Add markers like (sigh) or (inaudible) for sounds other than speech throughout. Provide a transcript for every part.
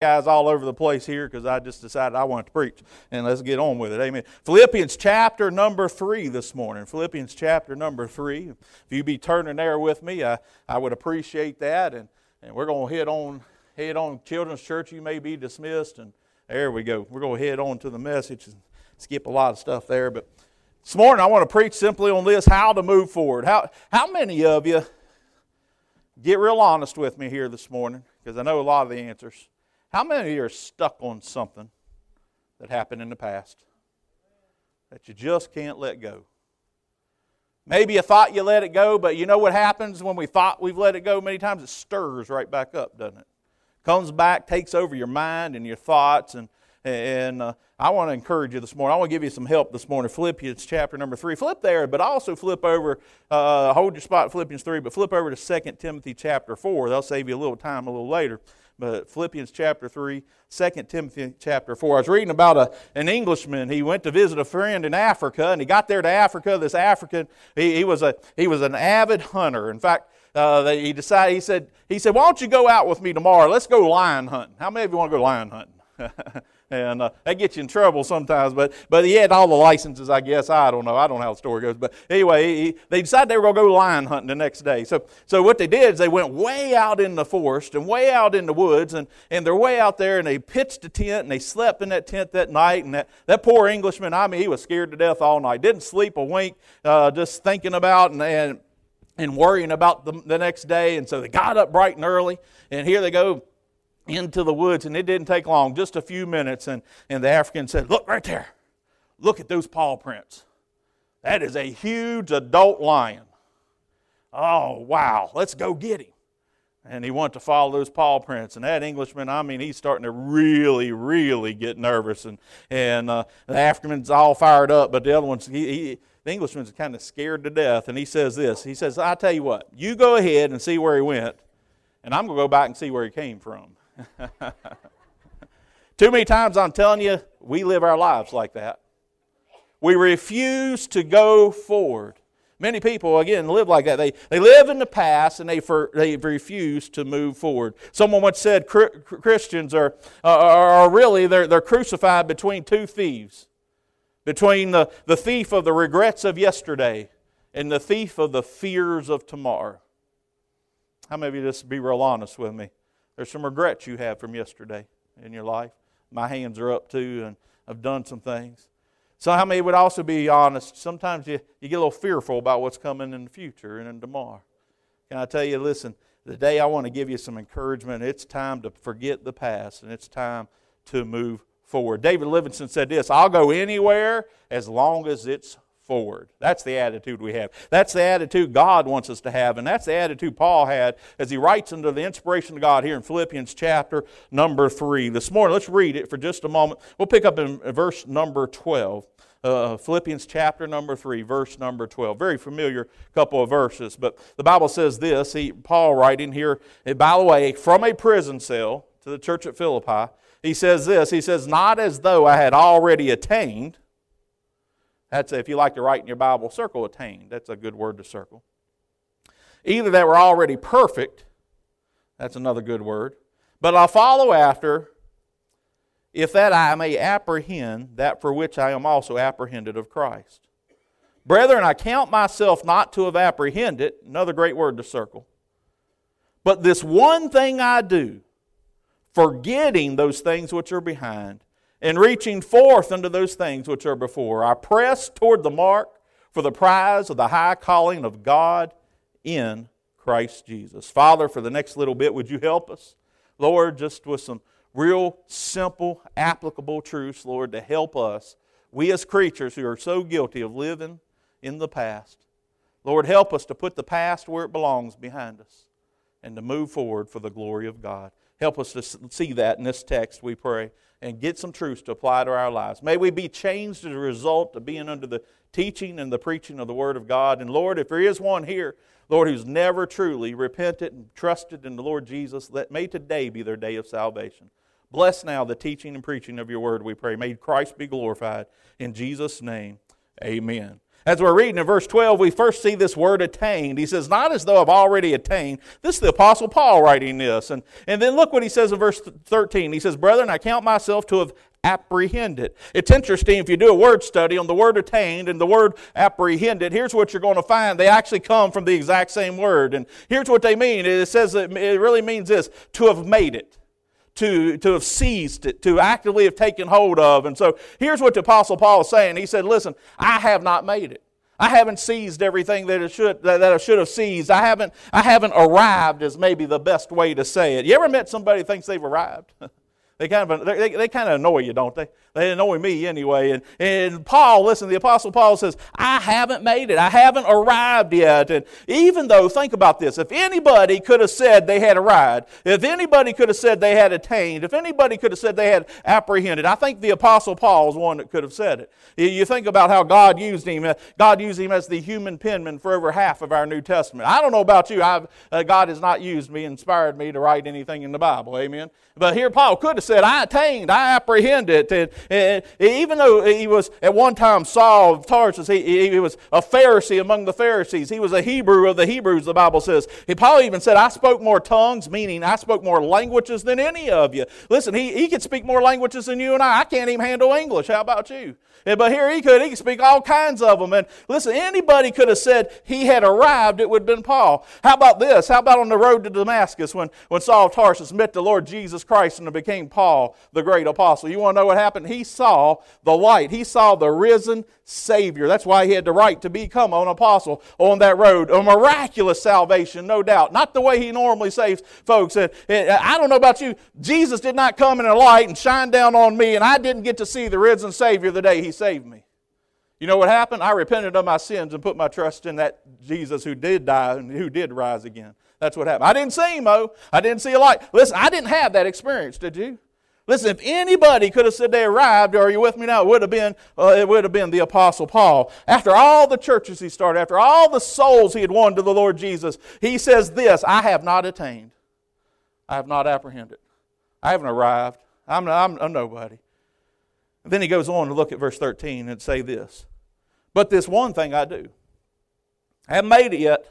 guys all over the place here because I just decided I wanted to preach. And let's get on with it. Amen. Philippians chapter number three this morning. Philippians chapter number three. If you be turning there with me, I, I would appreciate that. And, and we're going to head on, head on Children's Church. You may be dismissed. And there we go. We're going to head on to the message and skip a lot of stuff there. But this morning I want to preach simply on this how to move forward. How, how many of you get real honest with me here this morning? Because I know a lot of the answers. How many of you are stuck on something that happened in the past that you just can't let go? Maybe you thought you let it go, but you know what happens when we thought we've let it go many times? It stirs right back up, doesn't it? Comes back, takes over your mind and your thoughts. And, and uh, I want to encourage you this morning. I want to give you some help this morning. Philippians chapter number 3. Flip there, but also flip over, uh, hold your spot, Philippians 3, but flip over to 2 Timothy chapter 4. They'll save you a little time a little later but Philippians chapter 3, 2 Timothy chapter 4. I was reading about a, an Englishman. He went to visit a friend in Africa, and he got there to Africa. This African, he, he was, a, he was an avid hunter. In fact, uh, he decided, he said, he said, Why don't you go out with me tomorrow? Let's go lion hunting. How many of you want to go lion hunting? (laughs) and uh, that gets you in trouble sometimes. But but he had all the licenses, I guess. I don't know. I don't know how the story goes. But anyway, he, they decided they were going to go lion hunting the next day. So so what they did is they went way out in the forest and way out in the woods, and and they're way out there, and they pitched a tent and they slept in that tent that night. And that, that poor Englishman, I mean, he was scared to death all night. Didn't sleep a wink, uh, just thinking about and. and and worrying about the, the next day. And so they got up bright and early, and here they go into the woods, and it didn't take long, just a few minutes. And, and the African said, Look right there. Look at those paw prints. That is a huge adult lion. Oh, wow. Let's go get him. And he wanted to follow those paw prints. And that Englishman, I mean, he's starting to really, really get nervous. And, and uh, the African's all fired up, but the other one's, he, he, the Englishman's kind of scared to death. And he says this He says, I tell you what, you go ahead and see where he went, and I'm going to go back and see where he came from. (laughs) Too many times I'm telling you, we live our lives like that. We refuse to go forward. Many people, again, live like that. They, they live in the past and they, for, they refuse to move forward. Someone once said Christians are, are, are really, they're, they're crucified between two thieves. Between the, the thief of the regrets of yesterday and the thief of the fears of tomorrow. How many of you just be real honest with me? There's some regrets you have from yesterday in your life. My hands are up too, and I've done some things. So, how many would also be honest? Sometimes you, you get a little fearful about what's coming in the future and in tomorrow. Can I tell you, listen, today I want to give you some encouragement. It's time to forget the past, and it's time to move forward. David Livingstone said this I'll go anywhere as long as it's forward. That's the attitude we have. That's the attitude God wants us to have, and that's the attitude Paul had as he writes under the inspiration of God here in Philippians chapter number 3. This morning, let's read it for just a moment. We'll pick up in verse number 12. Uh, Philippians chapter number 3, verse number 12. Very familiar couple of verses, but the Bible says this. He, Paul writing here, by the way, from a prison cell to the church at Philippi, he says this. He says, Not as though I had already attained that's if you like to write in your Bible, circle attained. That's a good word to circle. Either that we're already perfect, that's another good word, but I'll follow after, if that I may apprehend that for which I am also apprehended of Christ. Brethren, I count myself not to have apprehended, another great word to circle. But this one thing I do, forgetting those things which are behind and reaching forth unto those things which are before. I press toward the mark for the prize of the high calling of God in Christ Jesus. Father, for the next little bit, would you help us? Lord, just with some real simple, applicable truths, Lord, to help us, we as creatures who are so guilty of living in the past. Lord, help us to put the past where it belongs behind us and to move forward for the glory of God. Help us to see that in this text, we pray and get some truths to apply to our lives. May we be changed as a result of being under the teaching and the preaching of the Word of God. And Lord, if there is one here, Lord, who's never truly repented and trusted in the Lord Jesus, let may today be their day of salvation. Bless now the teaching and preaching of your Word, we pray. May Christ be glorified. In Jesus' name, amen. As we're reading in verse 12, we first see this word attained. He says, Not as though I've already attained. This is the Apostle Paul writing this. And, and then look what he says in verse 13. He says, Brethren, I count myself to have apprehended. It's interesting if you do a word study on the word attained and the word apprehended, here's what you're going to find. They actually come from the exact same word. And here's what they mean it says it really means this to have made it to, to have seized it, to actively have taken hold of. And so here's what the Apostle Paul is saying. He said, Listen, I have not made it. I haven't seized everything that, it should, that I should have seized. I haven't, I haven't arrived, is maybe the best way to say it. You ever met somebody who thinks they've arrived? (laughs) they, kind of, they, they kind of annoy you, don't they? They annoy me anyway. And, and Paul, listen, the Apostle Paul says, I haven't made it. I haven't arrived yet. And even though, think about this, if anybody could have said they had arrived, if anybody could have said they had attained, if anybody could have said they had apprehended, I think the Apostle Paul is one that could have said it. You think about how God used him. Uh, God used him as the human penman for over half of our New Testament. I don't know about you. Uh, God has not used me, inspired me to write anything in the Bible. Amen. But here Paul could have said, I attained, I apprehended. And, and even though he was at one time Saul of Tarsus, he, he was a Pharisee among the Pharisees. He was a Hebrew of the Hebrews, the Bible says. He, Paul even said, I spoke more tongues, meaning I spoke more languages than any of you. Listen, he, he could speak more languages than you and I. I can't even handle English. How about you? But here he could. He could speak all kinds of them. And listen, anybody could have said he had arrived, it would have been Paul. How about this? How about on the road to Damascus when, when Saul of Tarsus met the Lord Jesus Christ and became Paul, the great apostle? You want to know what happened? He saw the light, he saw the risen Savior. That's why he had the right to become an apostle on that road. A miraculous salvation, no doubt. Not the way he normally saves folks. And I don't know about you, Jesus did not come in a light and shine down on me, and I didn't get to see the risen Savior the day he saved me. You know what happened? I repented of my sins and put my trust in that Jesus who did die and who did rise again. That's what happened. I didn't see him, oh. I didn't see a light. Listen, I didn't have that experience, did you? Listen, if anybody could have said they arrived, are you with me now? It would have been, uh, it would have been the Apostle Paul. After all the churches he started, after all the souls he had won to the Lord Jesus, he says this I have not attained. I have not apprehended. I haven't arrived. I'm, I'm, I'm nobody. And then he goes on to look at verse 13 and say this But this one thing I do. I haven't made it yet,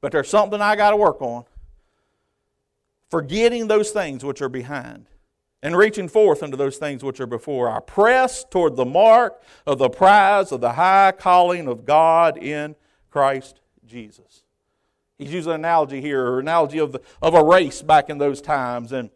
but there's something I got to work on. Forgetting those things which are behind and reaching forth unto those things which are before. I press toward the mark of the prize of the high calling of God in Christ Jesus. He's using an analogy here, or analogy of, the, of a race back in those times. And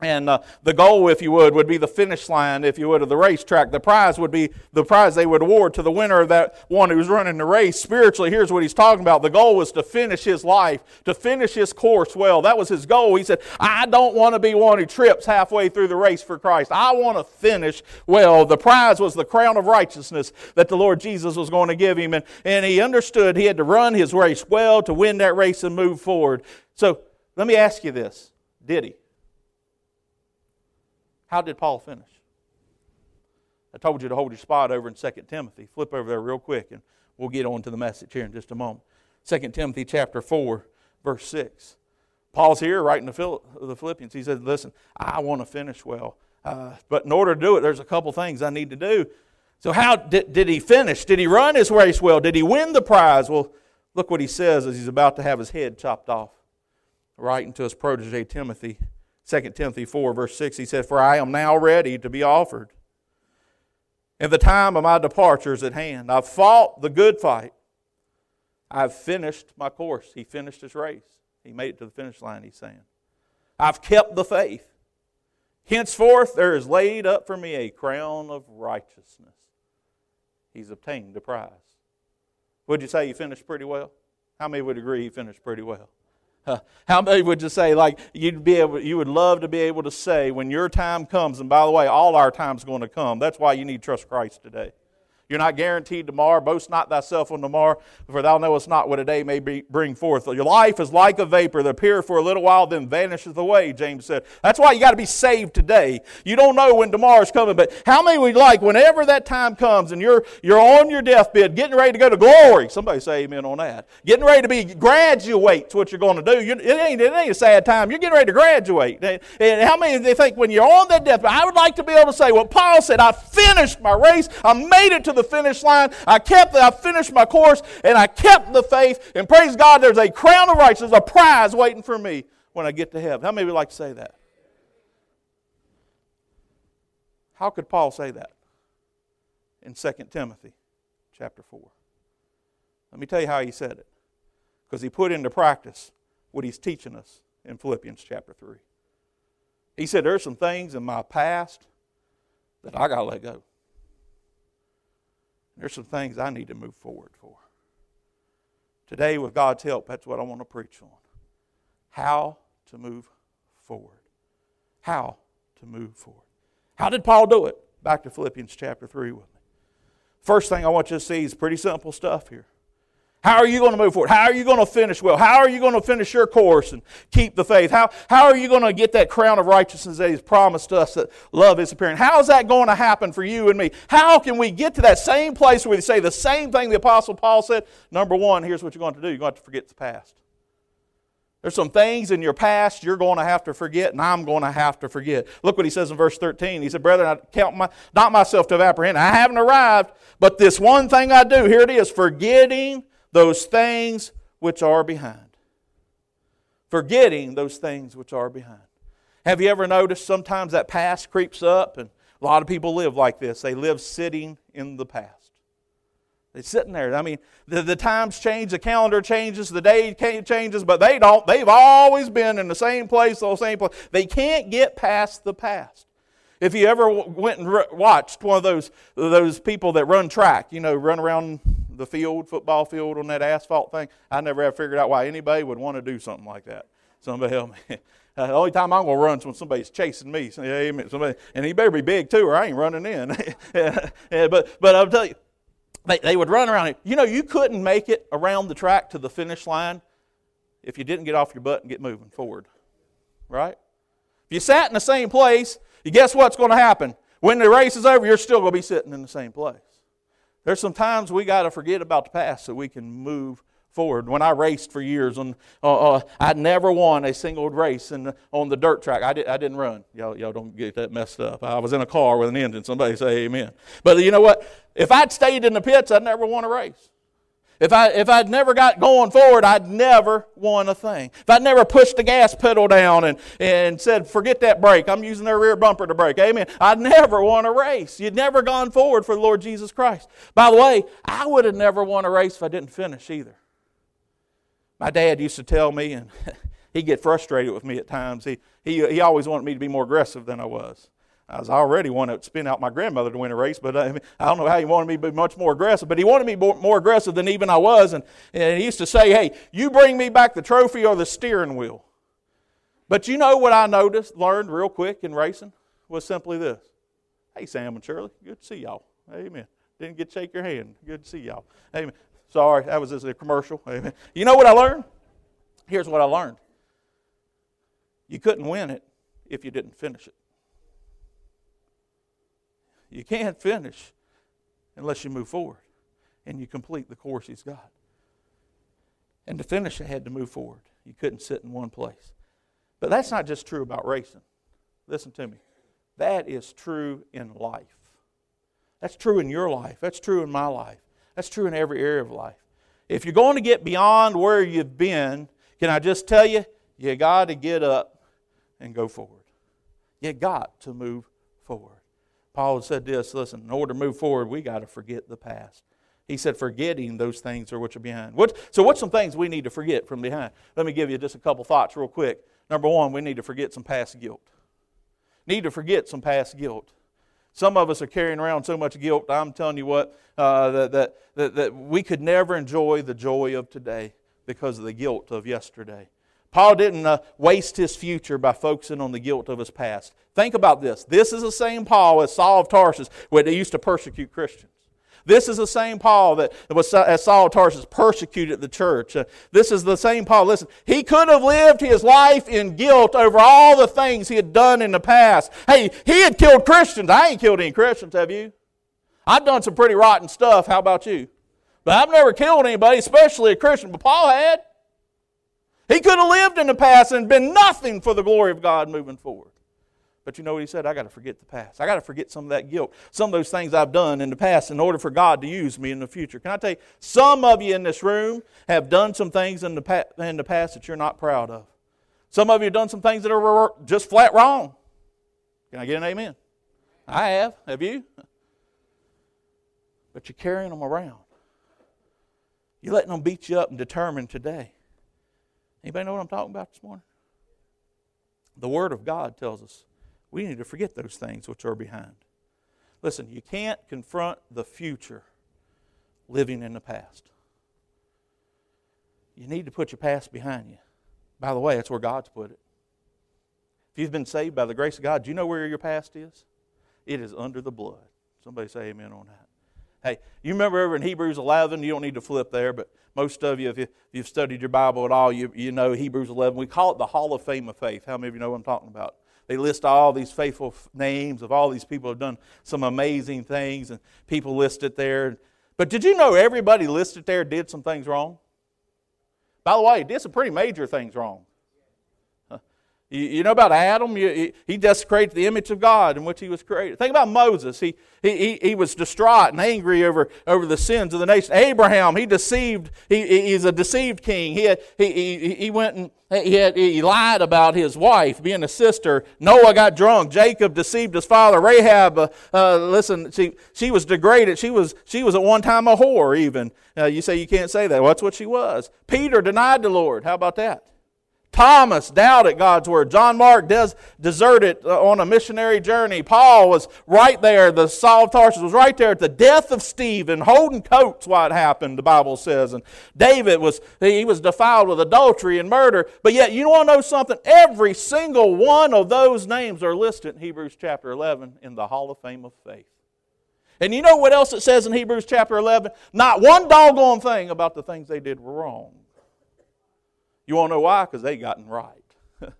and uh, the goal, if you would, would be the finish line, if you would, of the racetrack. The prize would be the prize they would award to the winner of that one who's running the race. Spiritually, here's what he's talking about. The goal was to finish his life, to finish his course well. That was his goal. He said, I don't want to be one who trips halfway through the race for Christ. I want to finish well. The prize was the crown of righteousness that the Lord Jesus was going to give him. And, and he understood he had to run his race well to win that race and move forward. So let me ask you this Did he? How did Paul finish? I told you to hold your spot over in 2 Timothy. Flip over there real quick and we'll get on to the message here in just a moment. 2 Timothy chapter 4, verse 6. Paul's here writing to the Philippians. He said, Listen, I want to finish well. Uh, but in order to do it, there's a couple things I need to do. So, how did, did he finish? Did he run his race well? Did he win the prize? Well, look what he says as he's about to have his head chopped off, writing to his protege Timothy. 2 Timothy 4, verse 6, he said, For I am now ready to be offered. And the time of my departure is at hand. I've fought the good fight. I've finished my course. He finished his race. He made it to the finish line, he's saying. I've kept the faith. Henceforth, there is laid up for me a crown of righteousness. He's obtained the prize. Would you say he finished pretty well? How many would agree he finished pretty well? How many would you say, like, you'd be able, you would love to be able to say, when your time comes, and by the way, all our time's going to come. That's why you need to trust Christ today. You're not guaranteed tomorrow. Boast not thyself on tomorrow, for thou knowest not what a day may be, bring forth. Your life is like a vapor that appears for a little while, then vanisheth away, James said. That's why you got to be saved today. You don't know when tomorrow's coming, but how many would like, whenever that time comes and you're, you're on your deathbed, getting ready to go to glory? Somebody say amen on that. Getting ready to be graduate's what you're going to do. You, it, ain't, it ain't a sad time. You're getting ready to graduate. And how many they think when you're on that deathbed, I would like to be able to say what Paul said, I finished my race, I made it to the finish line. I kept, I finished my course, and I kept the faith. And praise God, there's a crown of righteousness, a prize waiting for me when I get to heaven. How many would like to say that? How could Paul say that in 2 Timothy chapter 4? Let me tell you how he said it. Because he put into practice what he's teaching us in Philippians chapter 3. He said, There's some things in my past that I got to let go. There's some things I need to move forward for. Today, with God's help, that's what I want to preach on. How to move forward. How to move forward. How did Paul do it? Back to Philippians chapter 3 with me. First thing I want you to see is pretty simple stuff here. How are you going to move forward? How are you going to finish well? How are you going to finish your course and keep the faith? How, how are you going to get that crown of righteousness that He's promised us that love is appearing? How is that going to happen for you and me? How can we get to that same place where we say the same thing the Apostle Paul said? Number one, here's what you're going to do you're going to have to forget the past. There's some things in your past you're going to have to forget, and I'm going to have to forget. Look what he says in verse 13. He said, Brethren, I count my, not myself to have apprehended. I haven't arrived, but this one thing I do, here it is, forgetting those things which are behind. Forgetting those things which are behind. Have you ever noticed sometimes that past creeps up, and a lot of people live like this? They live sitting in the past. They're sitting there. I mean, the, the times change, the calendar changes, the day changes, but they don't. They've always been in the same place, the same place. They can't get past the past. If you ever went and watched one of those, those people that run track, you know, run around the field, football field on that asphalt thing, I never have figured out why anybody would want to do something like that. Somebody help me. Uh, (laughs) the only time I'm going to run is when somebody's chasing me. Somebody, and he better be big too, or I ain't running in. (laughs) but, but I'll tell you, they, they would run around. It. You know, you couldn't make it around the track to the finish line if you didn't get off your butt and get moving forward. Right? If you sat in the same place, you guess what's going to happen? When the race is over, you're still going to be sitting in the same place. There's some times we got to forget about the past so we can move forward. When I raced for years, and uh, uh, I never won a single race in on the dirt track. I, did, I didn't run. Y'all, y'all don't get that messed up. I was in a car with an engine. Somebody say amen. But you know what? If I'd stayed in the pits, I'd never won a race. If, I, if I'd never got going forward, I'd never won a thing. If I'd never pushed the gas pedal down and, and said, forget that brake, I'm using their rear bumper to brake, amen, I'd never won a race. You'd never gone forward for the Lord Jesus Christ. By the way, I would have never won a race if I didn't finish either. My dad used to tell me, and (laughs) he'd get frustrated with me at times. He, he, he always wanted me to be more aggressive than I was. I was already wanting to spin out my grandmother to win a race, but I, uh, I don't know how he wanted me to be much more aggressive. But he wanted me more, more aggressive than even I was. And, and he used to say, hey, you bring me back the trophy or the steering wheel. But you know what I noticed, learned real quick in racing? Was simply this. Hey, Sam and Shirley, good to see y'all. Amen. Didn't get to shake your hand. Good to see y'all. Amen. Sorry, that was just a commercial. Amen. You know what I learned? Here's what I learned. You couldn't win it if you didn't finish it. You can't finish unless you move forward and you complete the course He's got. And to finish, I had to move forward. You couldn't sit in one place. But that's not just true about racing. Listen to me. That is true in life. That's true in your life. That's true in my life. That's true in every area of life. If you're going to get beyond where you've been, can I just tell you, you got to get up and go forward. You got to move forward. Paul said this listen, in order to move forward, we got to forget the past. He said, forgetting those things are which are behind. What, so, what's some things we need to forget from behind? Let me give you just a couple thoughts real quick. Number one, we need to forget some past guilt. Need to forget some past guilt. Some of us are carrying around so much guilt. I'm telling you what, uh, that, that, that, that we could never enjoy the joy of today because of the guilt of yesterday. Paul didn't uh, waste his future by focusing on the guilt of his past. Think about this. This is the same Paul as Saul of Tarsus, where they used to persecute Christians. This is the same Paul that was as Saul of Tarsus persecuted the church. Uh, this is the same Paul. Listen, he could have lived his life in guilt over all the things he had done in the past. Hey, he had killed Christians. I ain't killed any Christians, have you? I've done some pretty rotten stuff. How about you? But I've never killed anybody, especially a Christian. But Paul had. He could have lived in the past and been nothing for the glory of God moving forward. But you know what he said? I got to forget the past. I got to forget some of that guilt, some of those things I've done in the past in order for God to use me in the future. Can I tell you, some of you in this room have done some things in the, pa- in the past that you're not proud of. Some of you have done some things that are just flat wrong. Can I get an amen? I have. Have you? But you're carrying them around. You're letting them beat you up and determine today. Anybody know what I'm talking about this morning? The Word of God tells us we need to forget those things which are behind. Listen, you can't confront the future living in the past. You need to put your past behind you. By the way, that's where God's put it. If you've been saved by the grace of God, do you know where your past is? It is under the blood. Somebody say amen on that. Hey, you remember over in Hebrews 11, you don't need to flip there, but most of you, if, you, have studied your Bible at all, you, you know Hebrews 11. We call it the Hall of Fame of Faith. How many of you know what I'm talking about? They list all these faithful names of all these people who have done some amazing things, and people listed there. But did you know everybody listed there did some things wrong? By the way, did some pretty major things wrong. You, know about Adam? he desecrated the image of God in which he was created. Think about Moses. He, he, he was distraught and angry over, over the sins of the nation. Abraham, he deceived, he, he's a deceived king. He, had, he, he, went and he, had, he lied about his wife being a sister. Noah got drunk. Jacob deceived his father. Rahab, uh, uh, listen, she, she was degraded. She was, she was at one time a whore, even. Uh, you say you can't say that. Well, that's what she was. Peter denied the Lord. How about that? Thomas doubted God's word. John Mark does deserted uh, on a missionary journey. Paul was right there. The Saul of Tarsus was right there at the death of Stephen, holding coats. What happened? The Bible says. And David was he was defiled with adultery and murder. But yet, you want to know something? Every single one of those names are listed in Hebrews chapter 11 in the Hall of Fame of Faith. And you know what else it says in Hebrews chapter 11? Not one doggone thing about the things they did were wrong. You want to know why? Because they'd gotten right. (laughs)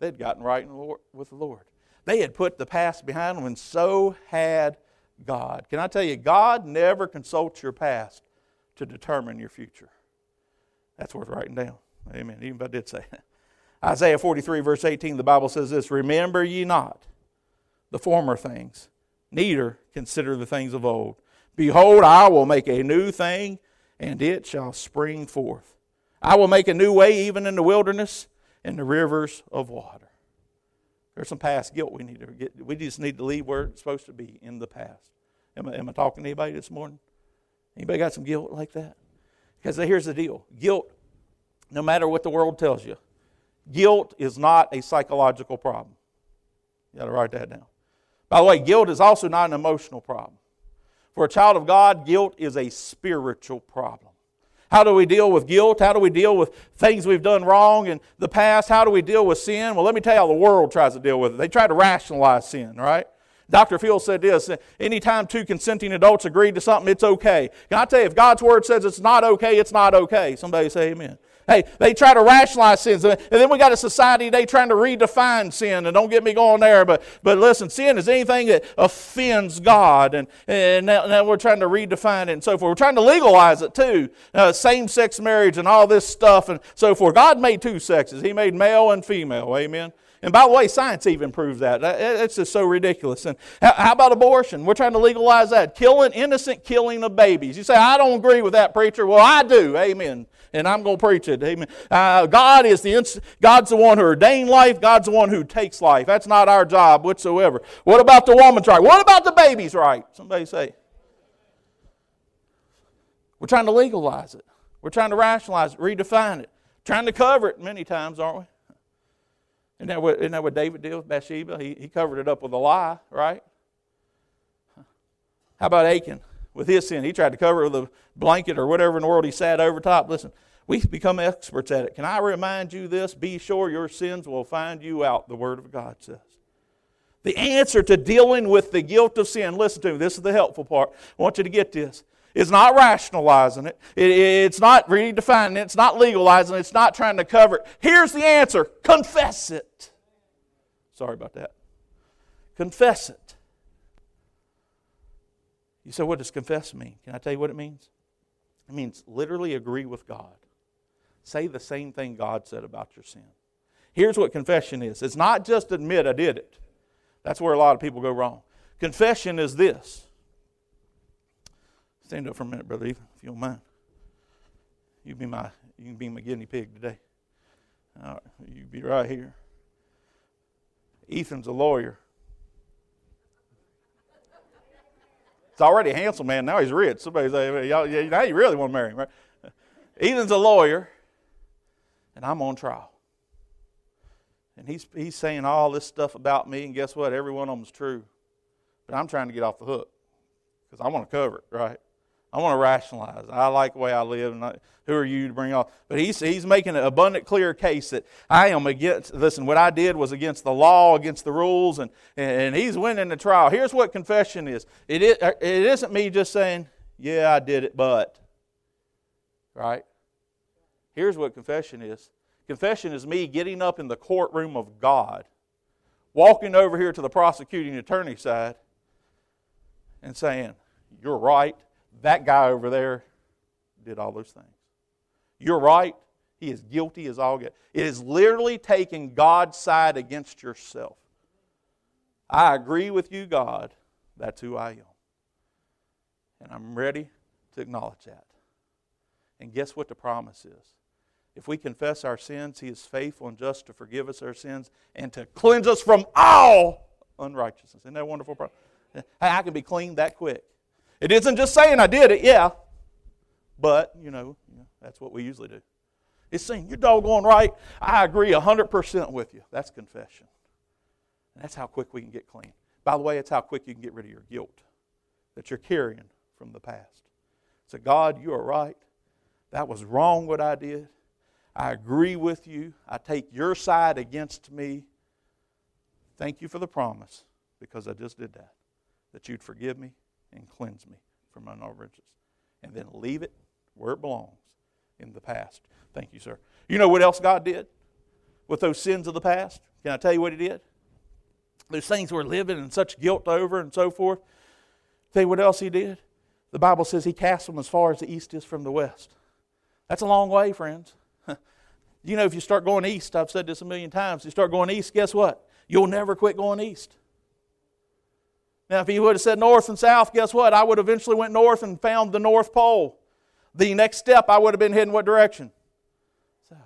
they'd gotten right with the Lord. They had put the past behind them, and so had God. Can I tell you, God never consults your past to determine your future. That's worth writing down. Amen. Even if I did say that. (laughs) Isaiah 43, verse 18, the Bible says this Remember ye not the former things, neither consider the things of old. Behold, I will make a new thing, and it shall spring forth. I will make a new way even in the wilderness and the rivers of water. There's some past guilt we need to get. We just need to leave where it's supposed to be in the past. Am I, am I talking to anybody this morning? Anybody got some guilt like that? Because here's the deal guilt, no matter what the world tells you, guilt is not a psychological problem. You got to write that down. By the way, guilt is also not an emotional problem. For a child of God, guilt is a spiritual problem. How do we deal with guilt? How do we deal with things we've done wrong in the past? How do we deal with sin? Well, let me tell you how the world tries to deal with it. They try to rationalize sin, right? Dr. Phil said this anytime two consenting adults agree to something, it's okay. Can I tell you, if God's word says it's not okay, it's not okay. Somebody say amen. Hey, they try to rationalize sins. And then we got a society today trying to redefine sin. And don't get me going there, but, but listen, sin is anything that offends God. And, and now, now we're trying to redefine it and so forth. We're trying to legalize it too. Uh, Same sex marriage and all this stuff and so forth. God made two sexes, He made male and female. Amen. And by the way, science even proves that. It's just so ridiculous. And how about abortion? We're trying to legalize that. Killing, innocent killing of babies. You say, I don't agree with that, preacher. Well, I do. Amen and I'm going to preach it. Amen. Uh, God is the inst- God's the one who ordained life. God's the one who takes life. That's not our job whatsoever. What about the woman's right? What about the baby's right? Somebody say. We're trying to legalize it. We're trying to rationalize it, redefine it, trying to cover it many times, aren't we? Isn't that what, isn't that what David did with Bathsheba? He, he covered it up with a lie, right? How about Achan? With his sin. He tried to cover it with a blanket or whatever in the world he sat over top. Listen, we become experts at it. Can I remind you this? Be sure your sins will find you out, the Word of God says. The answer to dealing with the guilt of sin, listen to me, this is the helpful part. I want you to get this. It's not rationalizing it. it it's not redefining it. It's not legalizing it. It's not trying to cover it. Here's the answer confess it. Sorry about that. Confess it. You say, what does confess mean? Can I tell you what it means? It means literally agree with God. Say the same thing God said about your sin. Here's what confession is it's not just admit I did it, That's where a lot of people go wrong. Confession is this. Stand up for a minute, Brother Ethan, if you don't mind. You be my you can be my guinea pig today. You be right here. Ethan's a lawyer. It's already a handsome man. Now he's rich. Somebody's like, y'all, yeah, now you really want to marry him, right? Ethan's a lawyer, and I'm on trial. And he's, he's saying all this stuff about me, and guess what? Every one of them is true. But I'm trying to get off the hook because I want to cover it, right? I want to rationalize. I like the way I live, and I, who are you to bring off? But he's, he's making an abundant, clear case that I am against, listen, what I did was against the law, against the rules, and, and he's winning the trial. Here's what confession is it, is, uh, it isn't me just saying, yeah, I did it, but, right? Here's what confession is confession is me getting up in the courtroom of God, walking over here to the prosecuting attorney side, and saying, You're right that guy over there did all those things. You're right. He is guilty as all get. It is literally taking God's side against yourself. I agree with you, God. That's who I am. And I'm ready to acknowledge that. And guess what the promise is? If we confess our sins, He is faithful and just to forgive us our sins and to cleanse us from all unrighteousness. Isn't that wonderful? Hey, I can be clean that quick. It isn't just saying I did it, yeah, but, you know, that's what we usually do. It's saying, you're doggone right. I agree 100% with you. That's confession. And that's how quick we can get clean. By the way, it's how quick you can get rid of your guilt that you're carrying from the past. So, God, you are right. That was wrong what I did. I agree with you. I take your side against me. Thank you for the promise because I just did that, that you'd forgive me and cleanse me from my unrighteousness. And then leave it where it belongs in the past. Thank you, sir. You know what else God did with those sins of the past? Can I tell you what He did? Those things we're living in such guilt over and so forth. Tell you what else He did? The Bible says He cast them as far as the east is from the west. That's a long way, friends. (laughs) you know, if you start going east, I've said this a million times, you start going east, guess what? You'll never quit going east. Now, if he would have said north and south, guess what? I would have eventually went north and found the North Pole. The next step, I would have been heading what direction? South.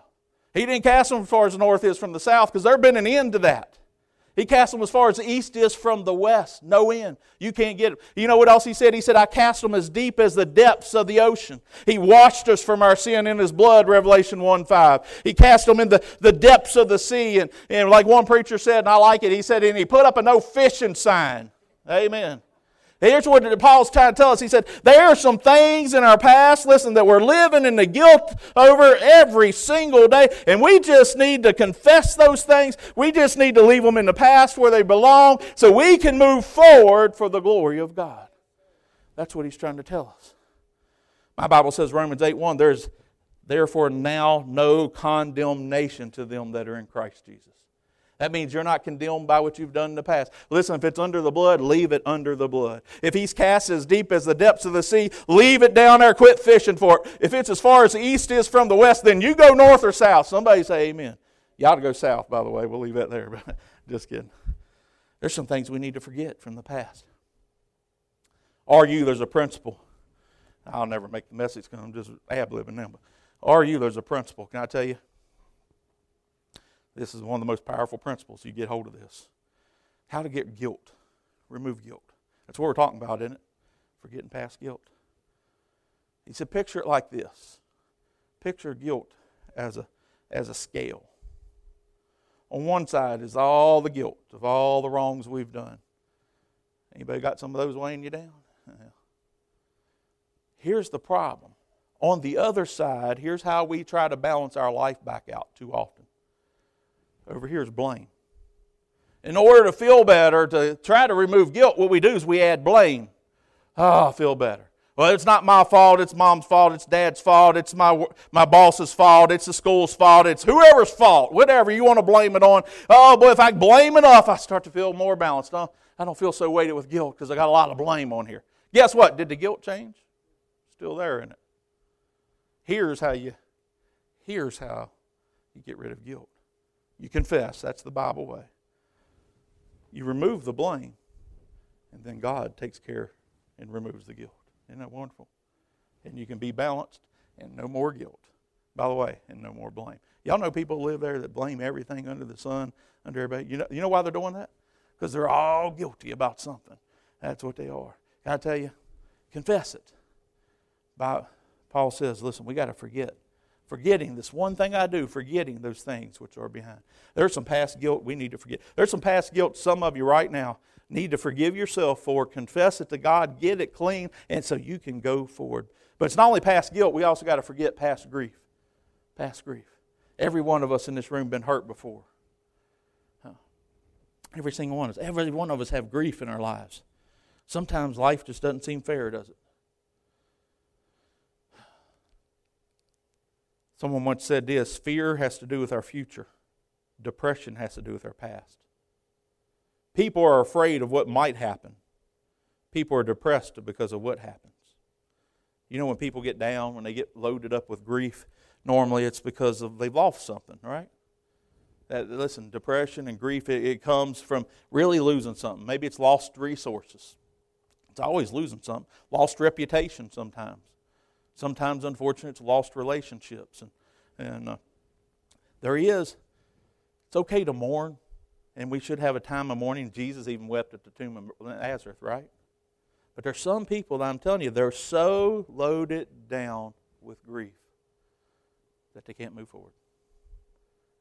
He didn't cast them as far as the north is from the south because there'd been an end to that. He cast them as far as the east is from the west. No end. You can't get them. You know what else he said? He said, I cast them as deep as the depths of the ocean. He washed us from our sin in his blood, Revelation 1 5. He cast them in the, the depths of the sea. And, and like one preacher said, and I like it, he said, and he put up a no fishing sign. Amen. Here's what Paul's trying to tell us. He said, There are some things in our past, listen, that we're living in the guilt over every single day, and we just need to confess those things. We just need to leave them in the past where they belong so we can move forward for the glory of God. That's what he's trying to tell us. My Bible says, Romans 8 1, there's therefore now no condemnation to them that are in Christ Jesus. That means you're not condemned by what you've done in the past. Listen, if it's under the blood, leave it under the blood. If he's cast as deep as the depths of the sea, leave it down there. Quit fishing for it. If it's as far as the east is from the west, then you go north or south. Somebody say amen. You ought to go south, by the way. We'll leave that there. (laughs) But just kidding. There's some things we need to forget from the past. Are you, there's a principle. I'll never make the message because I'm just ab libbing them. But are you, there's a principle. Can I tell you? This is one of the most powerful principles. You get hold of this. How to get guilt, remove guilt. That's what we're talking about, isn't it? For getting past guilt. He said, picture it like this. Picture guilt as a, as a scale. On one side is all the guilt of all the wrongs we've done. Anybody got some of those weighing you down? (laughs) Here's the problem. On the other side, here's how we try to balance our life back out too often. Over here is blame. In order to feel better, to try to remove guilt, what we do is we add blame. Oh, I feel better. Well, it's not my fault. It's mom's fault. It's dad's fault. It's my, my boss's fault. It's the school's fault. It's whoever's fault. Whatever you want to blame it on. Oh, boy, if I blame enough, I start to feel more balanced. I don't feel so weighted with guilt because I got a lot of blame on here. Guess what? Did the guilt change? Still there in it. Here's how you, here's how you get rid of guilt. You confess. That's the Bible way. you remove the blame, and then God takes care and removes the guilt. Isn't that wonderful? And you can be balanced and no more guilt. By the way, and no more blame. Y'all know people live there that blame everything under the sun, under everybody. You know, you know why they're doing that? Because they're all guilty about something. That's what they are. Can I tell you? Confess it. By, Paul says, listen, we got to forget. Forgetting this one thing I do, forgetting those things which are behind. There's some past guilt we need to forget. There's some past guilt some of you right now need to forgive yourself for, confess it to God, get it clean, and so you can go forward. But it's not only past guilt, we also got to forget past grief. Past grief. Every one of us in this room been hurt before. Huh. Every single one of us. Every one of us have grief in our lives. Sometimes life just doesn't seem fair, does it? Someone once said this fear has to do with our future, depression has to do with our past. People are afraid of what might happen, people are depressed because of what happens. You know, when people get down, when they get loaded up with grief, normally it's because of they've lost something, right? That, listen, depression and grief, it, it comes from really losing something. Maybe it's lost resources. It's always losing something. Lost reputation sometimes. Sometimes, unfortunately, it's lost relationships. And, and uh, there he is. It's okay to mourn, and we should have a time of mourning. Jesus even wept at the tomb of Lazarus, right? But there's some people that I'm telling you, they're so loaded down with grief that they can't move forward.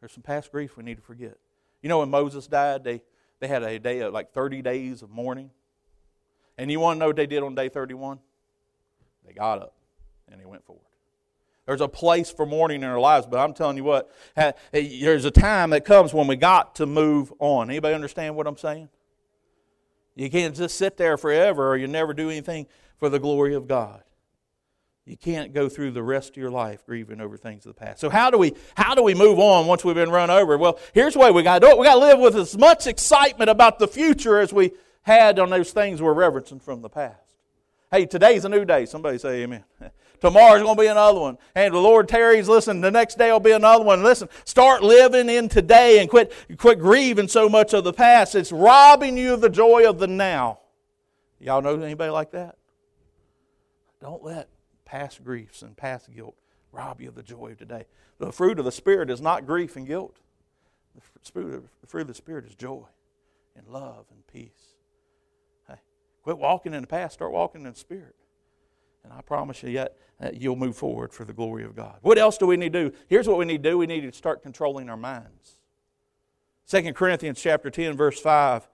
There's some past grief we need to forget. You know, when Moses died, they, they had a day of like 30 days of mourning. And you want to know what they did on day 31? They got up and he went forward. There's a place for mourning in our lives, but I'm telling you what, there's a time that comes when we got to move on. Anybody understand what I'm saying? You can't just sit there forever or you never do anything for the glory of God. You can't go through the rest of your life grieving over things of the past. So how do we how do we move on once we've been run over? Well, here's the way we got to do it. We got to live with as much excitement about the future as we had on those things we're reverencing from the past. Hey, today's a new day. Somebody say amen. (laughs) Tomorrow's going to be another one. And the Lord tarries, listen, the next day will be another one. Listen, start living in today and quit, quit grieving so much of the past. It's robbing you of the joy of the now. Y'all know anybody like that? Don't let past griefs and past guilt rob you of the joy of today. The fruit of the Spirit is not grief and guilt. The fruit of the Spirit is joy and love and peace. Quit walking in the past, start walking in the Spirit. And I promise you, yet you'll move forward for the glory of God. What else do we need to do? Here's what we need to do. We need to start controlling our minds. 2 Corinthians chapter 10, verse 5.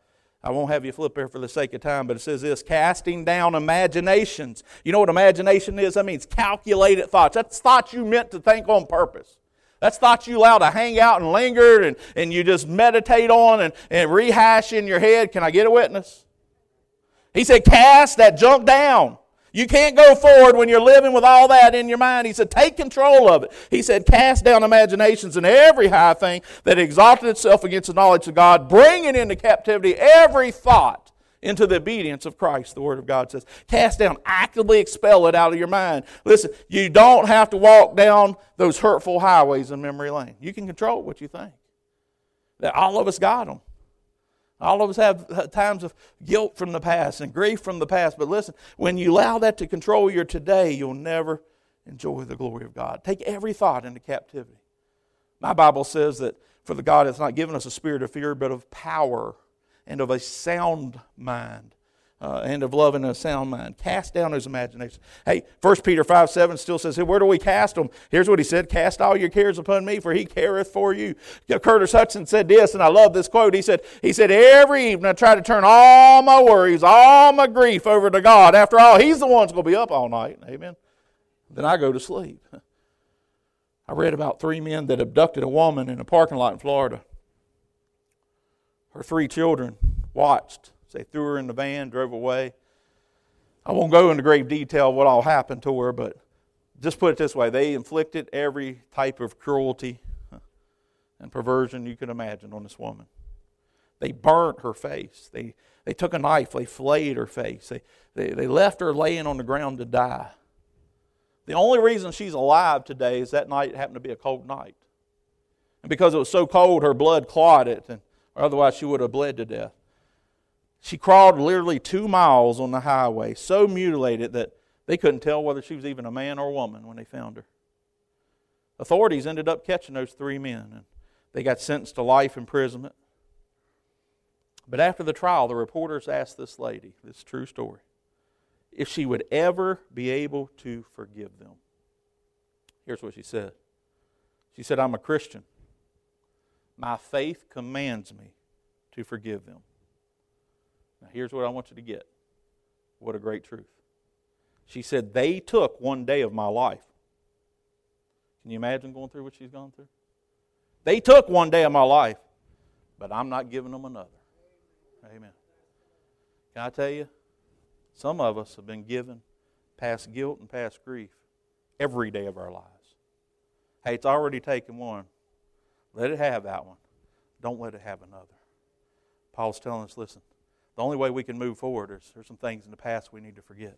I won't have you flip there for the sake of time, but it says this casting down imaginations. You know what imagination is? That means calculated thoughts. That's thoughts you meant to think on purpose. That's thoughts you allow to hang out and linger and, and you just meditate on and, and rehash in your head. Can I get a witness? He said, cast that junk down. You can't go forward when you're living with all that in your mind. He said, take control of it. He said, cast down imaginations and every high thing that exalted itself against the knowledge of God, bringing into captivity every thought into the obedience of Christ, the Word of God says. Cast down, actively expel it out of your mind. Listen, you don't have to walk down those hurtful highways in memory lane. You can control what you think. That all of us got them. All of us have uh, times of guilt from the past and grief from the past. But listen, when you allow that to control your today, you'll never enjoy the glory of God. Take every thought into captivity. My Bible says that for the God has not given us a spirit of fear, but of power and of a sound mind uh, and of love and a sound mind. Cast down those imaginations. Hey, 1 Peter 5 7 still says, hey, Where do we cast them? Here's what he said Cast all your cares upon me, for he careth for you. Curtis Hutson said this, and I love this quote. He said, he said Every evening I try to turn all my worries, all my grief over to God. After all, he's the one that's going to be up all night. Amen. Then I go to sleep. I read about three men that abducted a woman in a parking lot in Florida. Her three children watched they threw her in the van, drove away. I won't go into great detail what all happened to her, but just put it this way they inflicted every type of cruelty and perversion you could imagine on this woman. They burnt her face. They, they took a knife, they flayed her face. They, they, they left her laying on the ground to die. The only reason she's alive today is that night happened to be a cold night. And because it was so cold, her blood clotted, and, or otherwise she would have bled to death. She crawled literally two miles on the highway, so mutilated that they couldn't tell whether she was even a man or a woman when they found her. Authorities ended up catching those three men, and they got sentenced to life imprisonment. But after the trial, the reporters asked this lady, this true story, if she would ever be able to forgive them. Here's what she said She said, I'm a Christian. My faith commands me to forgive them. Now, here's what I want you to get. What a great truth. She said, They took one day of my life. Can you imagine going through what she's gone through? They took one day of my life, but I'm not giving them another. Amen. Can I tell you? Some of us have been given past guilt and past grief every day of our lives. Hey, it's already taken one. Let it have that one. Don't let it have another. Paul's telling us listen, the only way we can move forward is there's some things in the past we need to forget.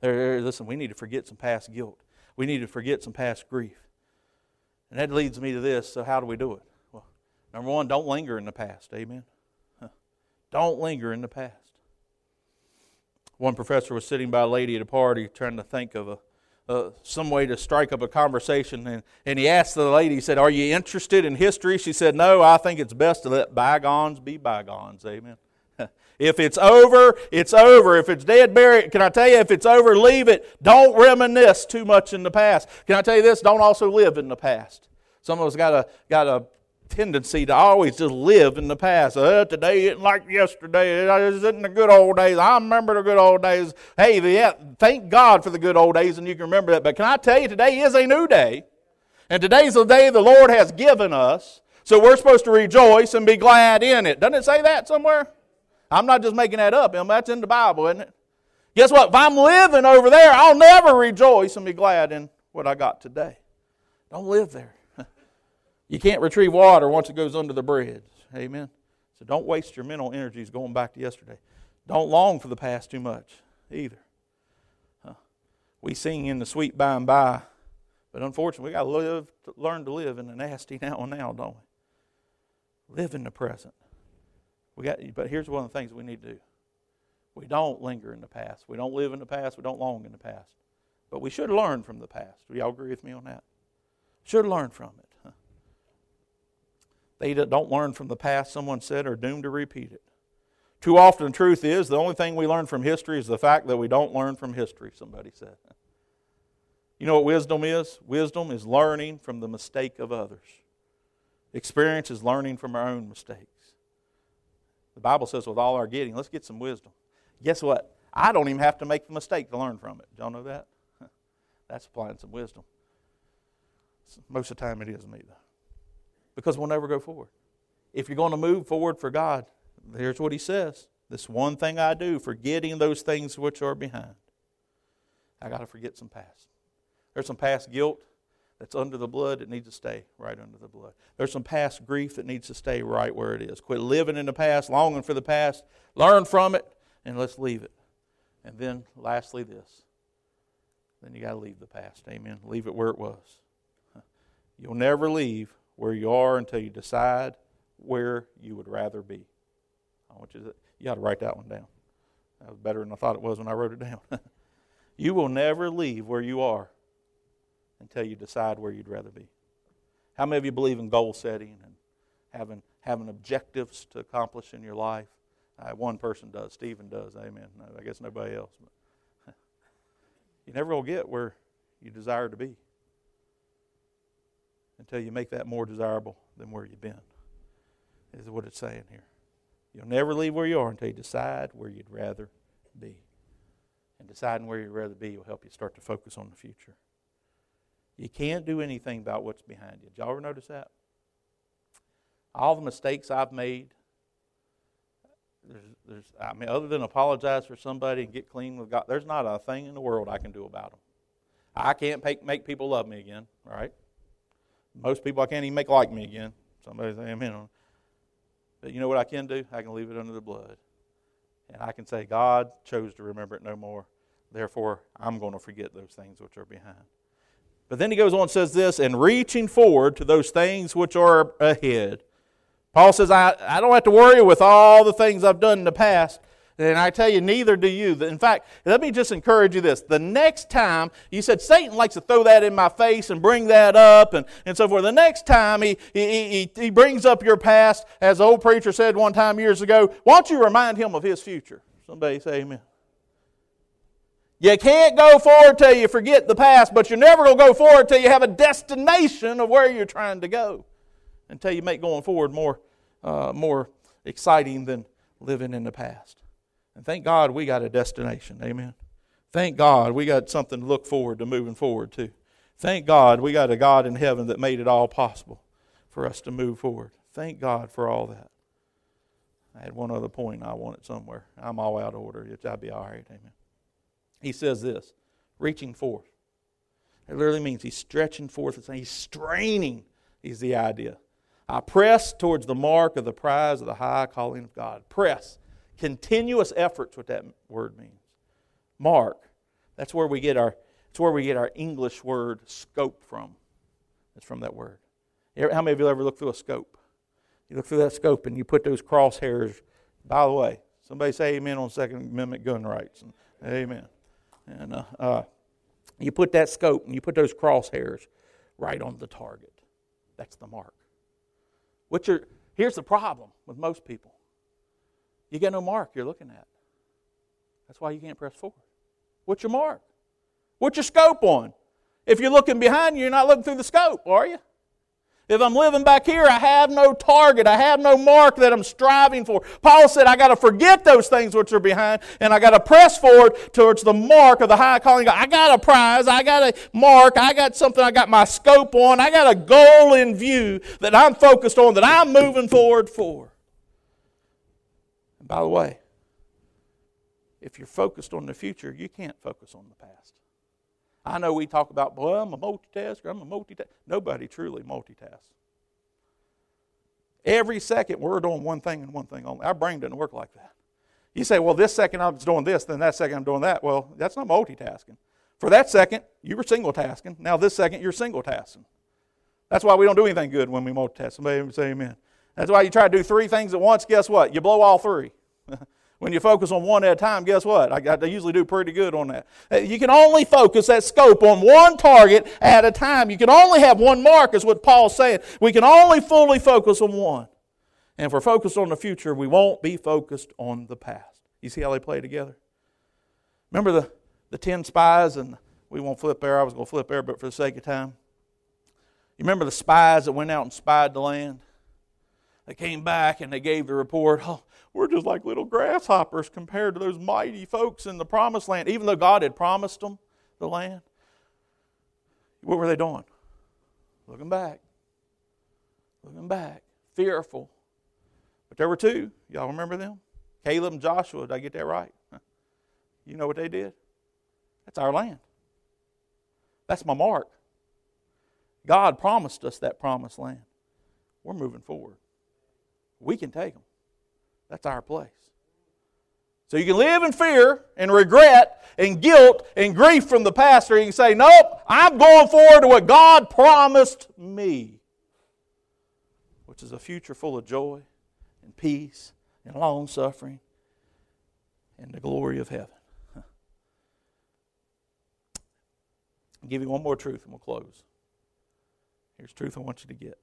There, listen, we need to forget some past guilt. We need to forget some past grief. And that leads me to this. So, how do we do it? Well, number one, don't linger in the past. Amen. Don't linger in the past. One professor was sitting by a lady at a party trying to think of a, uh, some way to strike up a conversation. And, and he asked the lady, he said, Are you interested in history? She said, No, I think it's best to let bygones be bygones. Amen. (laughs) if it's over, it's over. If it's dead, buried. Can I tell you, if it's over, leave it. Don't reminisce too much in the past. Can I tell you this? Don't also live in the past. Some of us got a, got a tendency to always just live in the past. Uh, today isn't like yesterday. It isn't the good old days. I remember the good old days. Hey, yeah, thank God for the good old days, and you can remember that. But can I tell you, today is a new day. And today's the day the Lord has given us. So we're supposed to rejoice and be glad in it. Doesn't it say that somewhere? I'm not just making that up. That's in the Bible, isn't it? Guess what? If I'm living over there, I'll never rejoice and be glad in what I got today. Don't live there. (laughs) You can't retrieve water once it goes under the bridge. Amen. So don't waste your mental energies going back to yesterday. Don't long for the past too much either. Huh. We sing in the sweet by and by, but unfortunately, we got to live, learn to live in the nasty (laughs) now and now, don't we? Live in the present. We got, but here's one of the things we need to do. We don't linger in the past. We don't live in the past. We don't long in the past. But we should learn from the past. Do y'all agree with me on that? Should learn from it they that don't learn from the past, someone said, are doomed to repeat it. Too often, the truth is, the only thing we learn from history is the fact that we don't learn from history, somebody said. You know what wisdom is? Wisdom is learning from the mistake of others. Experience is learning from our own mistakes. The Bible says, with all our getting, let's get some wisdom. Guess what? I don't even have to make the mistake to learn from it. Y'all know that? (laughs) That's applying some wisdom. Most of the time, it is me, though because we'll never go forward. If you're going to move forward for God, here's what He says This one thing I do, forgetting those things which are behind. I got to forget some past. There's some past guilt that's under the blood that needs to stay right under the blood. There's some past grief that needs to stay right where it is. Quit living in the past, longing for the past, learn from it, and let's leave it. And then, lastly, this. Then you got to leave the past. Amen. Leave it where it was. (laughs) You'll never leave where you are until you decide where you would rather be. I want you to, you got to write that one down. That was better than I thought it was when I wrote it down. (laughs) you will never leave where you are until you decide where you'd rather be. How many of you believe in goal setting and having, having objectives to accomplish in your life? Uh, one person does. Stephen does. Amen. No, I guess nobody else. But (laughs) you never will get where you desire to be until you make that more desirable than where you've been, is what it's saying here. You'll never leave where you are until you decide where you'd rather be. And deciding where you'd rather be will help you start to focus on the future. You can't do anything about what's behind you. Did y'all ever notice that? All the mistakes I've made, there's, there's, I mean, other than apologize for somebody and get clean with God, there's not a thing in the world I can do about them. I can't make, make people love me again, right? Most people I can't even make like me again. Somebody say amen. But you know what I can do? I can leave it under the blood. And I can say, God chose to remember it no more. Therefore, I'm going to forget those things which are behind. But then he goes on and says this, and reaching forward to those things which are ahead. Paul says, I, I don't have to worry with all the things I've done in the past. And I tell you, neither do you. In fact, let me just encourage you this. The next time, you said Satan likes to throw that in my face and bring that up and, and so forth. The next time he, he, he, he brings up your past, as the old preacher said one time years ago, why don't you remind him of his future? Somebody say amen. You can't go forward till you forget the past, but you're never going to go forward till you have a destination of where you're trying to go. Until you make going forward more, uh, more exciting than living in the past. And thank God we got a destination. Amen. Thank God we got something to look forward to moving forward to. Thank God we got a God in heaven that made it all possible for us to move forward. Thank God for all that. I had one other point I wanted somewhere. I'm all out of order. I'll be all right. Amen. He says this reaching forth. It literally means he's stretching forth. It's, He's straining, is the idea. I press towards the mark of the prize of the high calling of God. Press. Continuous efforts, what that word means. Mark. That's where we get our, that's where we get our English word scope from. It's from that word. How many of you ever looked through a scope? You look through that scope and you put those crosshairs. By the way, somebody say amen on Second Amendment gun rights. Amen. And uh, uh, you put that scope and you put those crosshairs right on the target. That's the mark. Which are, here's the problem with most people you got no mark you're looking at. That's why you can't press forward. What's your mark? What's your scope on? If you're looking behind you, you're not looking through the scope, are you? If I'm living back here, I have no target. I have no mark that I'm striving for. Paul said, I got to forget those things which are behind, and I got to press forward towards the mark of the high calling. I got a prize. I got a mark. I got something I got my scope on. I got a goal in view that I'm focused on, that I'm moving forward for. And by the way, if you're focused on the future, you can't focus on the past. I know we talk about, boy, I'm a multitasker, I'm a multitasker. Nobody truly multitasks. Every second we're doing one thing and one thing only. Our brain doesn't work like that. You say, well, this second I'm doing this, then that second I'm doing that. Well, that's not multitasking. For that second, you were single tasking. Now, this second, you're single tasking. That's why we don't do anything good when we multitask. Somebody say amen. That's why you try to do three things at once. Guess what? You blow all three. (laughs) When you focus on one at a time, guess what? I, I usually do pretty good on that. You can only focus that scope on one target at a time. You can only have one mark, is what Paul's saying. We can only fully focus on one. And if we're focused on the future, we won't be focused on the past. You see how they play together? Remember the, the 10 spies, and we won't flip there. I was going to flip there, but for the sake of time. You remember the spies that went out and spied the land? They came back and they gave the report, oh, we're just like little grasshoppers compared to those mighty folks in the promised land, even though God had promised them the land. What were they doing? Looking back. Looking back. Fearful. But there were two. Y'all remember them? Caleb and Joshua. Did I get that right? You know what they did? That's our land. That's my mark. God promised us that promised land. We're moving forward. We can take them. That's our place. So you can live in fear and regret and guilt and grief from the past, or you can say, Nope, I'm going forward to what God promised me, which is a future full of joy and peace and long suffering and the glory of heaven. (laughs) I'll give you one more truth and we'll close. Here's truth I want you to get.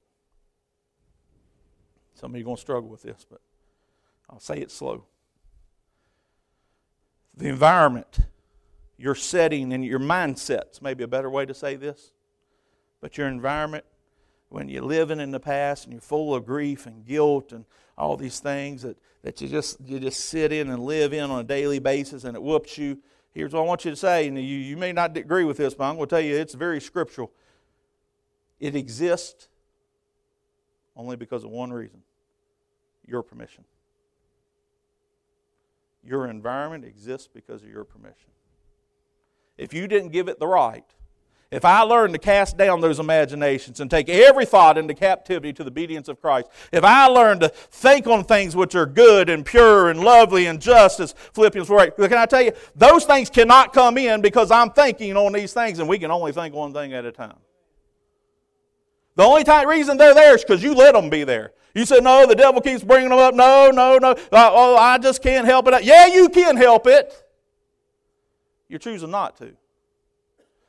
Some of you are going to struggle with this, but I'll say it slow. The environment, your setting, and your mindsets, maybe a better way to say this, but your environment, when you're living in the past and you're full of grief and guilt and all these things that, that you just you just sit in and live in on a daily basis and it whoops you. Here's what I want you to say, and you, you may not agree with this, but I'm going to tell you it's very scriptural. It exists only because of one reason your permission. Your environment exists because of your permission. If you didn't give it the right, if I learned to cast down those imaginations and take every thought into captivity to the obedience of Christ, if I learned to think on things which are good and pure and lovely and just, as Philippians 4 8, can I tell you, those things cannot come in because I'm thinking on these things, and we can only think one thing at a time. The only time, reason they're there is because you let them be there. You said, no, the devil keeps bringing them up. No, no, no. Oh, oh, I just can't help it. Yeah, you can help it. You're choosing not to.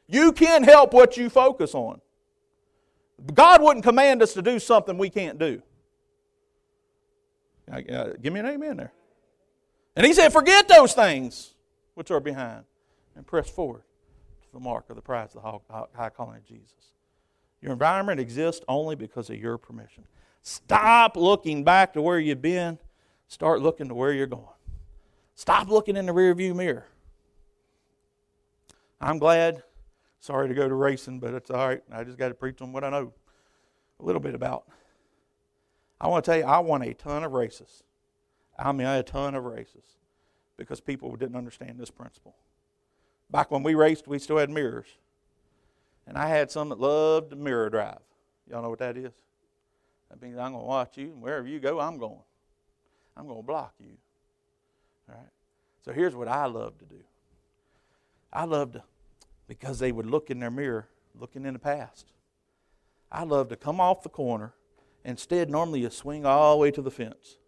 You can help what you focus on. God wouldn't command us to do something we can't do. Give me an amen there. And he said, Forget those things which are behind and press forward to the mark of the prize of the high calling of Jesus. Your environment exists only because of your permission. Stop looking back to where you've been. Start looking to where you're going. Stop looking in the rearview mirror. I'm glad. Sorry to go to racing, but it's all right. I just got to preach on what I know a little bit about. I want to tell you, I won a ton of races. I mean, a ton of races because people didn't understand this principle. Back when we raced, we still had mirrors. And I had some that loved the mirror drive. Y'all know what that is? That means I'm going to watch you, and wherever you go, I'm going. I'm going to block you. All right? So here's what I love to do I love to, because they would look in their mirror, looking in the past. I love to come off the corner. Instead, normally you swing all the way to the fence.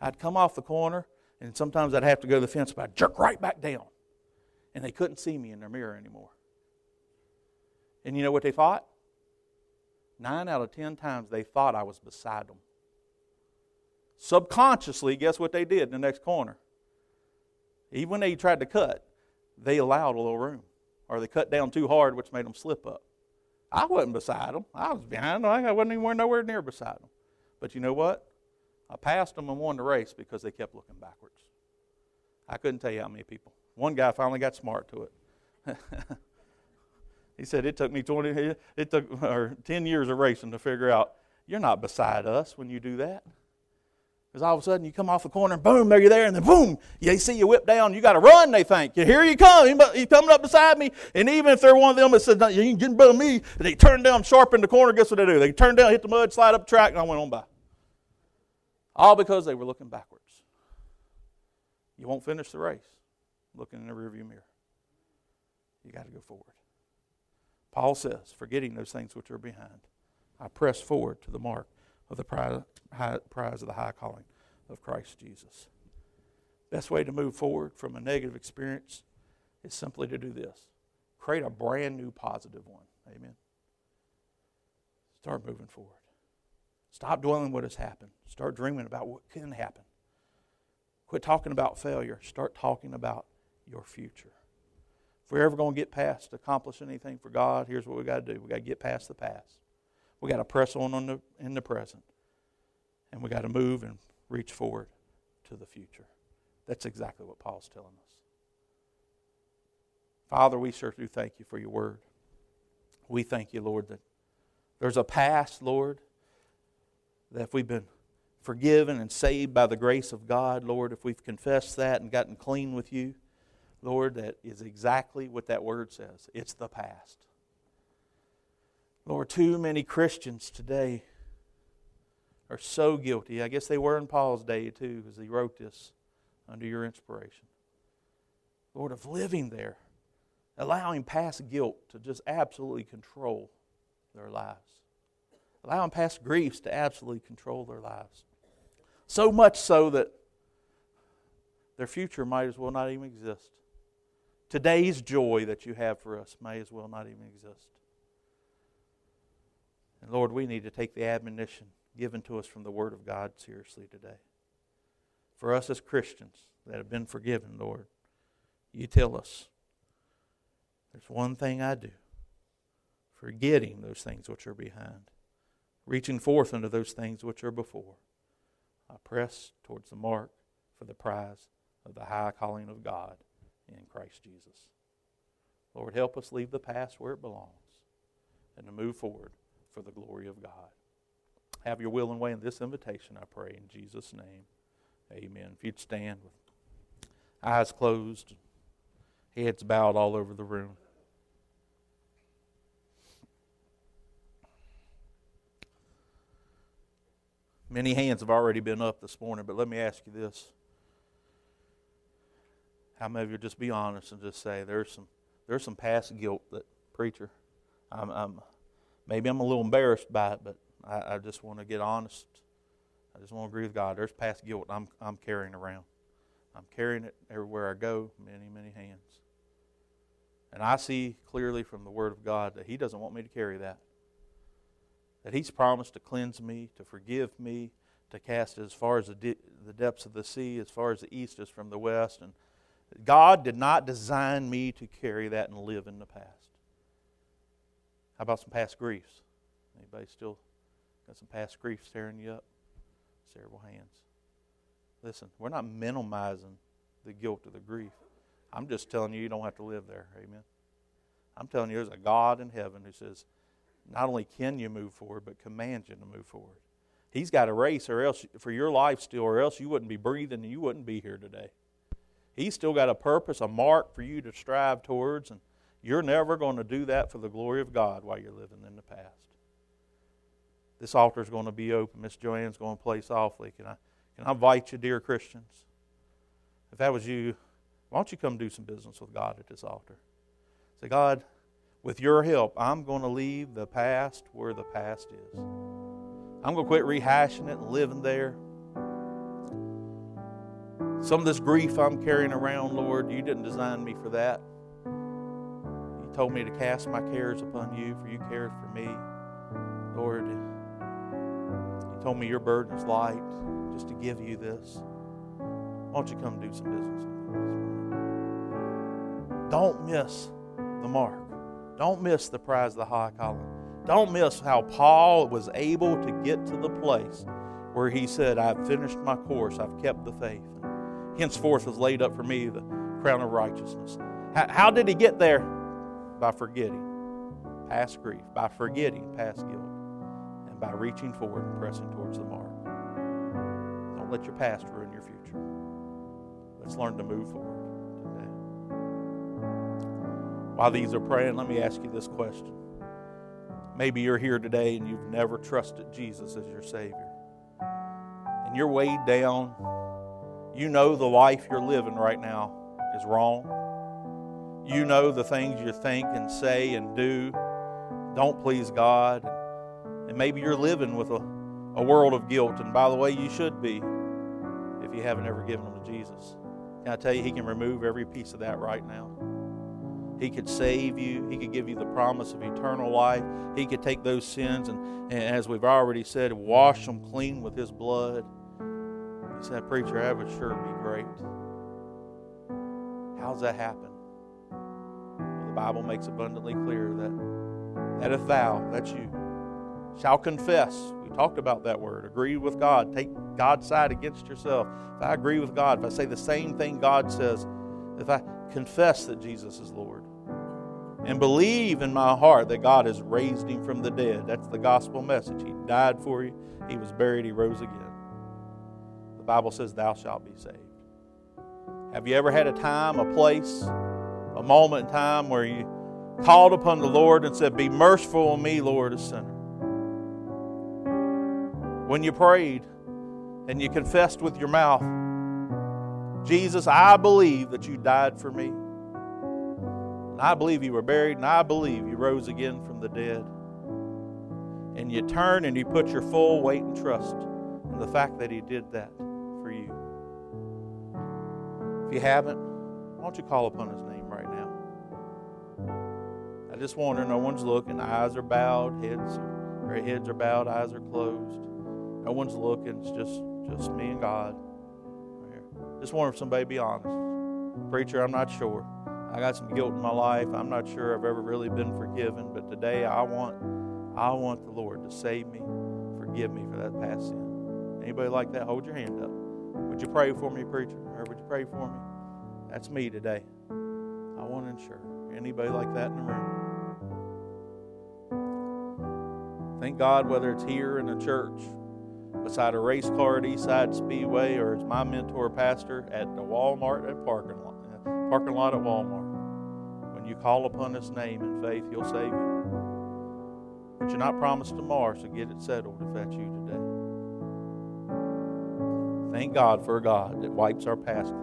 I'd come off the corner, and sometimes I'd have to go to the fence, but I'd jerk right back down. And they couldn't see me in their mirror anymore. And you know what they thought? Nine out of ten times they thought I was beside them. Subconsciously, guess what they did in the next corner? Even when they tried to cut, they allowed a little room. Or they cut down too hard, which made them slip up. I wasn't beside them. I was behind them. I wasn't anywhere nowhere near beside them. But you know what? I passed them and won the race because they kept looking backwards. I couldn't tell you how many people. One guy finally got smart to it. (laughs) he said it took me 20 it took (laughs) or 10 years of racing to figure out you're not beside us when you do that. Because all of a sudden you come off the corner and boom, there you're there, and then boom, they see you whip down. You got to run, they think. Here you come. He's coming up beside me. And even if they're one of them that says, You ain't getting above me, they turn down sharp in the corner, guess what they do? They turn down, hit the mud, slide up the track, and I went on by. All because they were looking backwards. You won't finish the race looking in the rearview mirror. You got to go forward. Paul says, forgetting those things which are behind, I press forward to the mark of the prize, of the high calling of Christ Jesus. Best way to move forward from a negative experience is simply to do this create a brand new positive one. Amen. Start moving forward. Stop dwelling what has happened. Start dreaming about what can happen. Quit talking about failure. Start talking about your future. If we're ever going to get past accomplish anything for God, here's what we got to do. We got to get past the past. We got to press on, on the, in the present. And we got to move and reach forward to the future. That's exactly what Paul's telling us. Father, we sure do thank you for your word. We thank you, Lord, that there's a past, Lord, that if we've been forgiven and saved by the grace of God, Lord, if we've confessed that and gotten clean with you, Lord, that is exactly what that word says. It's the past. Lord, too many Christians today are so guilty. I guess they were in Paul's day too, as he wrote this under your inspiration. Lord, of living there, allowing past guilt to just absolutely control their lives, allowing past griefs to absolutely control their lives. So much so that their future might as well not even exist. Today's joy that you have for us may as well not even exist. And Lord, we need to take the admonition given to us from the Word of God seriously today. For us as Christians that have been forgiven, Lord, you tell us there's one thing I do forgetting those things which are behind, reaching forth unto those things which are before. I press towards the mark for the prize of the high calling of God in Christ Jesus. Lord, help us leave the past where it belongs and to move forward for the glory of God. Have your will and way in this invitation, I pray, in Jesus' name. Amen. If you'd stand with eyes closed, heads bowed all over the room. Many hands have already been up this morning, but let me ask you this. How many of you just be honest and just say there's some there's some past guilt that preacher I'm, I'm maybe I'm a little embarrassed by it, but I, I just want to get honest I just want to agree with God. There's past guilt I'm, I'm carrying around. I'm carrying it everywhere I go, many, many hands. And I see clearly from the Word of God that He doesn't want me to carry that. That He's promised to cleanse me, to forgive me, to cast as far as the, de- the depths of the sea, as far as the east is from the west. And God did not design me to carry that and live in the past. How about some past griefs? Anybody still got some past griefs tearing you up? Several hands. Listen, we're not minimizing the guilt or the grief. I'm just telling you, you don't have to live there. Amen. I'm telling you, there's a God in heaven who says, not only can you move forward, but commands you to move forward. He's got a race, or else for your life still, or else you wouldn't be breathing and you wouldn't be here today. He's still got a purpose, a mark for you to strive towards, and you're never going to do that for the glory of God while you're living in the past. This altar is going to be open. Miss Joanne's going to play softly. Can I, can I invite you, dear Christians? If that was you, why don't you come do some business with God at this altar? Say, God, with your help, I'm going to leave the past where the past is. I'm going to quit rehashing it and living there. Some of this grief I'm carrying around, Lord, you didn't design me for that You told me to cast my cares upon you, for you cared for me. Lord, you told me your burden is light, just to give you this. Why don't you come do some business? Don't miss the mark. Don't miss the prize of the high calling. Don't miss how Paul was able to get to the place where he said, I've finished my course, I've kept the faith. Henceforth was laid up for me the crown of righteousness. How, how did he get there? by forgetting past grief, by forgetting past guilt, and by reaching forward and pressing towards the mark. Don't let your past ruin your future. Let's learn to move forward today. While these are praying, let me ask you this question. Maybe you're here today and you've never trusted Jesus as your Savior. And you're weighed down. You know the life you're living right now is wrong you know the things you think and say and do don't please God. And maybe you're living with a, a world of guilt. And by the way, you should be if you haven't ever given them to Jesus. Can I tell you, He can remove every piece of that right now? He could save you. He could give you the promise of eternal life. He could take those sins and, and as we've already said, wash them clean with His blood. Said, Preacher, that would sure be great. How's that happen? Well, the Bible makes abundantly clear that, that if thou, that you, shall confess, we talked about that word, agree with God, take God's side against yourself. If I agree with God, if I say the same thing God says, if I confess that Jesus is Lord, and believe in my heart that God has raised him from the dead, that's the gospel message. He died for you, he was buried, he rose again. The Bible says, Thou shalt be saved. Have you ever had a time, a place, a moment in time where you called upon the Lord and said, Be merciful on me, Lord, a sinner. When you prayed and you confessed with your mouth, Jesus, I believe that you died for me. And I believe you were buried, and I believe you rose again from the dead. And you turn and you put your full weight and trust in the fact that He did that for you. If you haven't, why don't you call upon His name? Right now? I just wonder, no one's looking, eyes are bowed, heads are, heads are bowed, eyes are closed. No one's looking, it's just, just me and God. Just wonder if somebody be honest. Preacher, I'm not sure. I got some guilt in my life. I'm not sure I've ever really been forgiven, but today I want I want the Lord to save me, forgive me for that past sin. Anybody like that? Hold your hand up. Would you pray for me, preacher? Or would you pray for me? That's me today. I want to ensure. Anybody like that in the room? Thank God, whether it's here in the church, beside a race car at Eastside Speedway, or as my mentor pastor at the Walmart at parking lot, uh, parking lot at Walmart. When you call upon His name in faith, He'll save you. But you're not promised tomorrow, so get it settled if that's you. Thank God for a God that wipes our past.